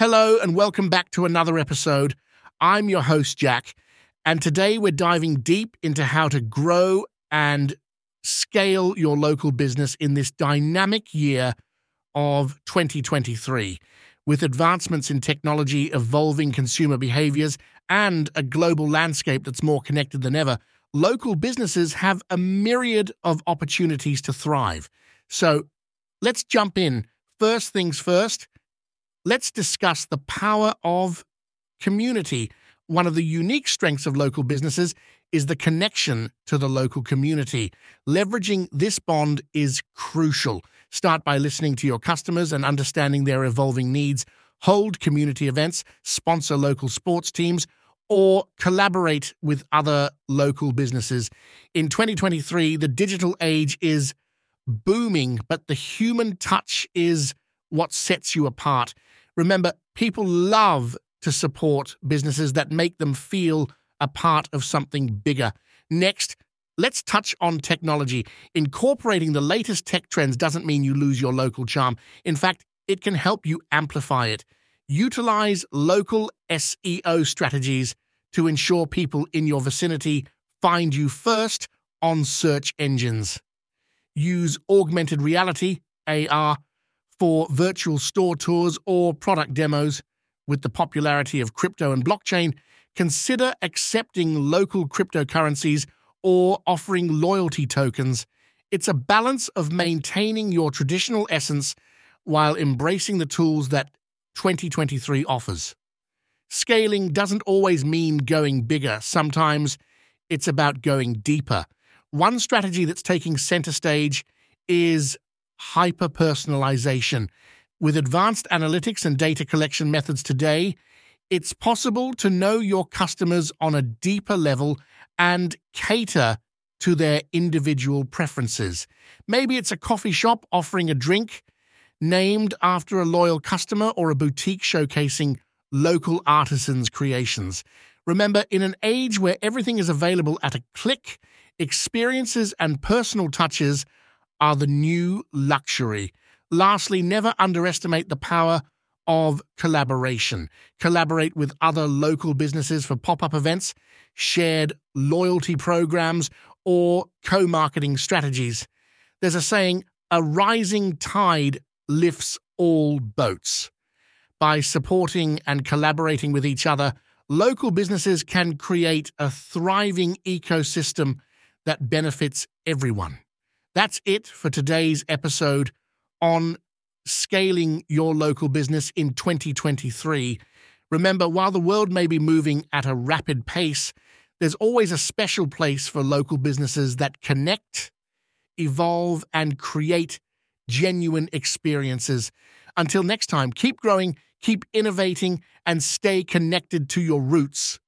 Hello, and welcome back to another episode. I'm your host, Jack, and today we're diving deep into how to grow and scale your local business in this dynamic year of 2023. With advancements in technology, evolving consumer behaviors, and a global landscape that's more connected than ever, local businesses have a myriad of opportunities to thrive. So let's jump in. First things first, let's discuss the power of community. One of the unique strengths of local businesses is the connection to the local community. Leveraging this bond is crucial. Start by listening to your customers and understanding their evolving needs. Hold community events, sponsor local sports teams, or collaborate with other local businesses. In 2023, the digital age is booming, but the human touch is what sets you apart. Remember, people love to support businesses that make them feel a part of something bigger. Next, let's touch on technology. Incorporating the latest tech trends doesn't mean you lose your local charm. In fact, it can help you amplify it. Utilize local SEO strategies to ensure people in your vicinity find you first on search engines. Use augmented reality, AR, for virtual store tours or product demos. With the popularity of crypto and blockchain, consider accepting local cryptocurrencies or offering loyalty tokens. It's a balance of maintaining your traditional essence while embracing the tools that 2023 offers. Scaling doesn't always mean going bigger, sometimes it's about going deeper. One strategy that's taking center stage is hyper personalization. With advanced analytics and data collection methods today, it's possible to know your customers on a deeper level and cater to their individual preferences. Maybe it's a coffee shop offering a drink named after a loyal customer or a boutique showcasing local artisans' creations. Remember, in an age where everything is available at a click, experiences and personal touches are the new luxury. Lastly, never underestimate the power of collaboration. Collaborate with other local businesses for pop up events, shared loyalty programs, or co marketing strategies. There's a saying a rising tide lifts all boats. By supporting and collaborating with each other, local businesses can create a thriving ecosystem that benefits everyone. That's it for today's episode on scaling your local business in 2023. Remember, while the world may be moving at a rapid pace, there's always a special place for local businesses that connect, evolve, and create genuine experiences. Until next time, keep growing, keep innovating, and stay connected to your roots.